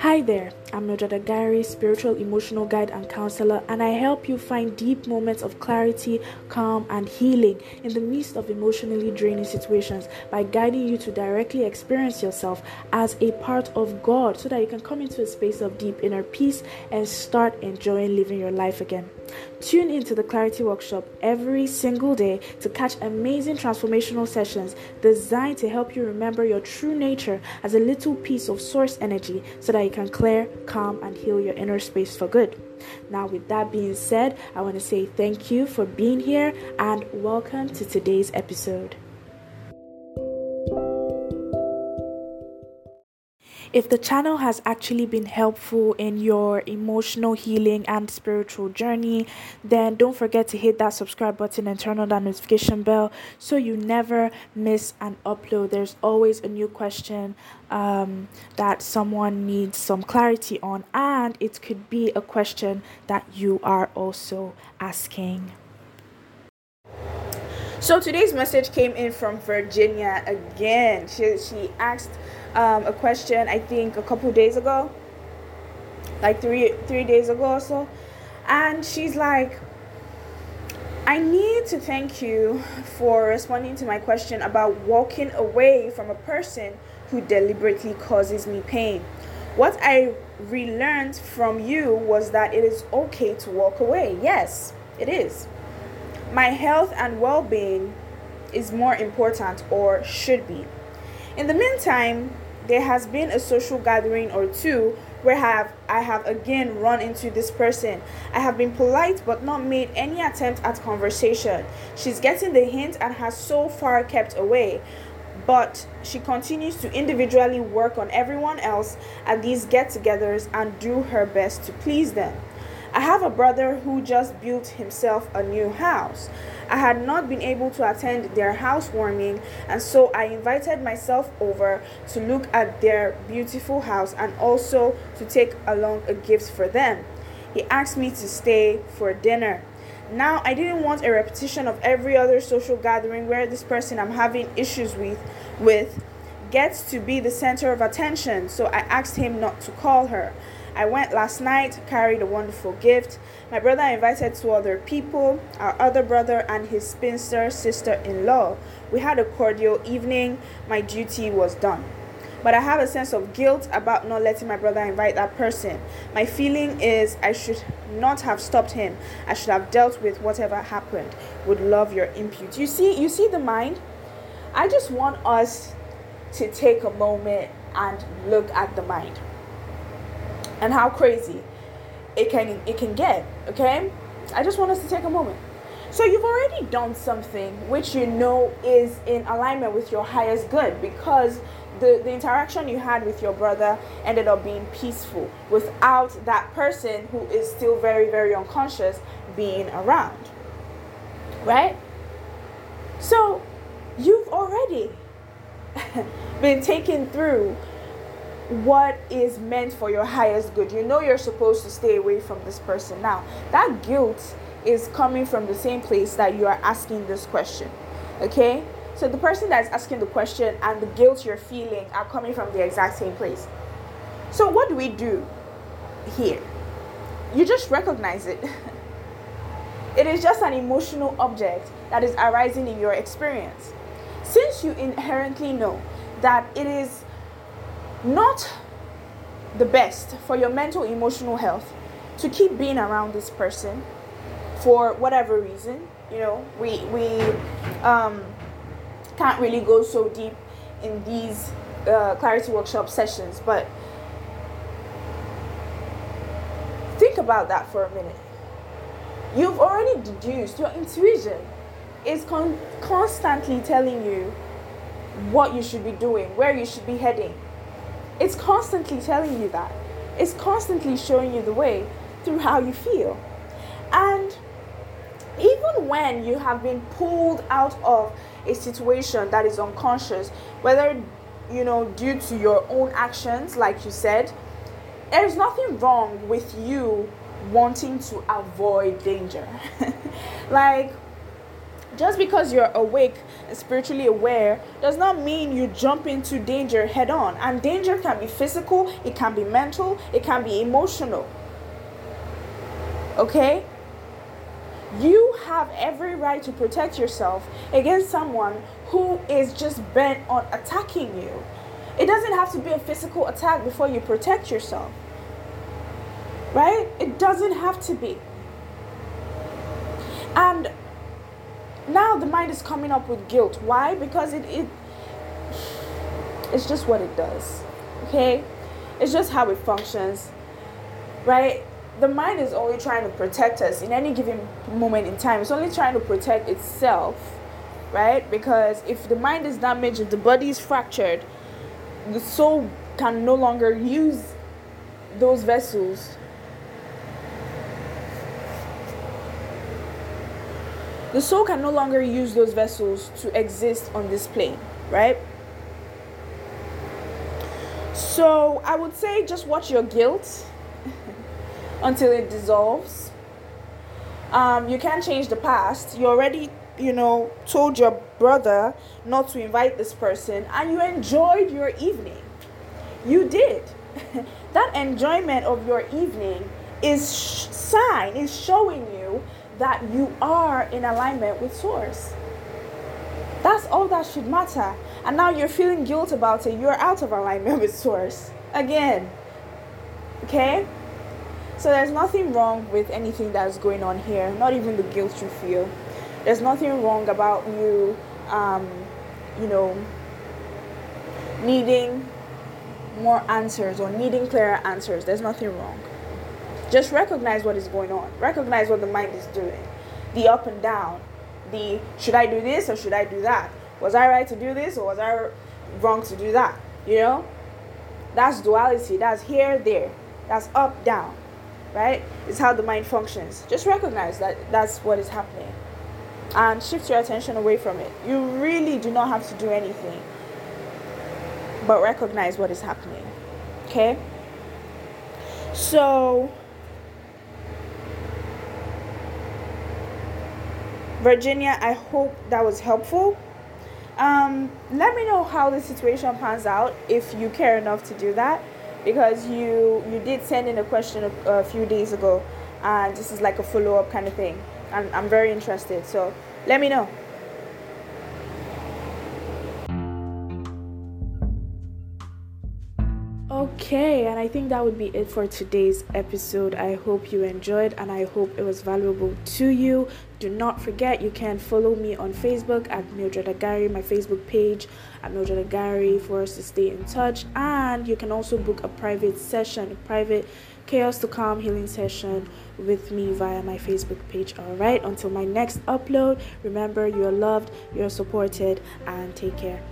Hi there, I'm Nojada Gary, spiritual emotional guide and counselor, and I help you find deep moments of clarity, calm, and healing in the midst of emotionally draining situations by guiding you to directly experience yourself as a part of God so that you can come into a space of deep inner peace and start enjoying living your life again. Tune into the Clarity Workshop every single day to catch amazing transformational sessions designed to help you remember your true nature as a little piece of source energy so that you can clear, calm, and heal your inner space for good. Now, with that being said, I want to say thank you for being here and welcome to today's episode. If the channel has actually been helpful in your emotional healing and spiritual journey, then don't forget to hit that subscribe button and turn on that notification bell so you never miss an upload. There's always a new question um, that someone needs some clarity on, and it could be a question that you are also asking. So today's message came in from Virginia again. She, she asked um, a question I think a couple days ago, like three three days ago or so, and she's like, I need to thank you for responding to my question about walking away from a person who deliberately causes me pain. What I relearned from you was that it is okay to walk away. Yes, it is. My health and well being is more important or should be. In the meantime, there has been a social gathering or two where have I have again run into this person. I have been polite but not made any attempt at conversation. She's getting the hint and has so far kept away. But she continues to individually work on everyone else at these get togethers and do her best to please them. I have a brother who just built himself a new house. I had not been able to attend their housewarming, and so I invited myself over to look at their beautiful house and also to take along a gift for them. He asked me to stay for dinner. Now, I didn't want a repetition of every other social gathering where this person I'm having issues with with gets to be the center of attention, so I asked him not to call her. I went last night, carried a wonderful gift. My brother invited two other people, our other brother and his spinster sister in law. We had a cordial evening. My duty was done. But I have a sense of guilt about not letting my brother invite that person. My feeling is I should not have stopped him. I should have dealt with whatever happened. Would love your input. You see, you see the mind? I just want us to take a moment and look at the mind and how crazy it can it can get okay? I just want us to take a moment. So you've already done something which you know is in alignment with your highest good because the, the interaction you had with your brother ended up being peaceful without that person who is still very very unconscious being around right? So you've already been taken through what is meant for your highest good. You know you're supposed to stay away from this person. Now, that guilt is coming from the same place that you are asking this question. Okay? So the person that's asking the question and the guilt you're feeling are coming from the exact same place. So what do we do here? You just recognize it. it is just an emotional object that is arising in your experience. Since you inherently know that it is not the best for your mental emotional health to keep being around this person for whatever reason you know? We we um, can't really go so deep in these uh, clarity workshop sessions but think about that for a minute. You've already deduced your intuition is con- constantly telling you what you should be doing where you should be heading it's constantly telling you that. It's constantly showing you the way through how you feel. And even when you have been pulled out of a situation that is unconscious, whether you know due to your own actions, like you said, there's nothing wrong with you wanting to avoid danger. like just because you're awake and spiritually aware does not mean you jump into danger head on. And danger can be physical, it can be mental, it can be emotional. Okay? You have every right to protect yourself against someone who is just bent on attacking you. It doesn't have to be a physical attack before you protect yourself. Right? It doesn't have to be. And now the mind is coming up with guilt. Why? Because it, it it's just what it does. Okay? It's just how it functions. Right? The mind is only trying to protect us in any given moment in time. It's only trying to protect itself. Right? Because if the mind is damaged, if the body is fractured, the soul can no longer use those vessels the soul can no longer use those vessels to exist on this plane, right? So I would say just watch your guilt until it dissolves. Um, you can't change the past. You already, you know, told your brother not to invite this person, and you enjoyed your evening. You did. that enjoyment of your evening is sh- sign is showing you that you are in alignment with Source. That's all that should matter. And now you're feeling guilt about it. You're out of alignment with Source. Again. Okay? So there's nothing wrong with anything that's going on here, not even the guilt you feel. There's nothing wrong about you, um, you know, needing more answers or needing clearer answers. There's nothing wrong. Just recognize what is going on. Recognize what the mind is doing. The up and down. The should I do this or should I do that? Was I right to do this or was I wrong to do that? You know? That's duality. That's here, there. That's up, down. Right? It's how the mind functions. Just recognize that that's what is happening. And shift your attention away from it. You really do not have to do anything. But recognize what is happening. Okay? So Virginia, I hope that was helpful. Um, let me know how the situation pans out if you care enough to do that because you you did send in a question a, a few days ago and this is like a follow-up kind of thing and I'm very interested so let me know Okay, and I think that would be it for today's episode. I hope you enjoyed and I hope it was valuable to you. Do not forget you can follow me on Facebook at Mildred Agary, my Facebook page at Mildred Agary for us to stay in touch. And you can also book a private session, a private chaos to calm healing session with me via my Facebook page. All right, until my next upload, remember you're loved, you're supported, and take care.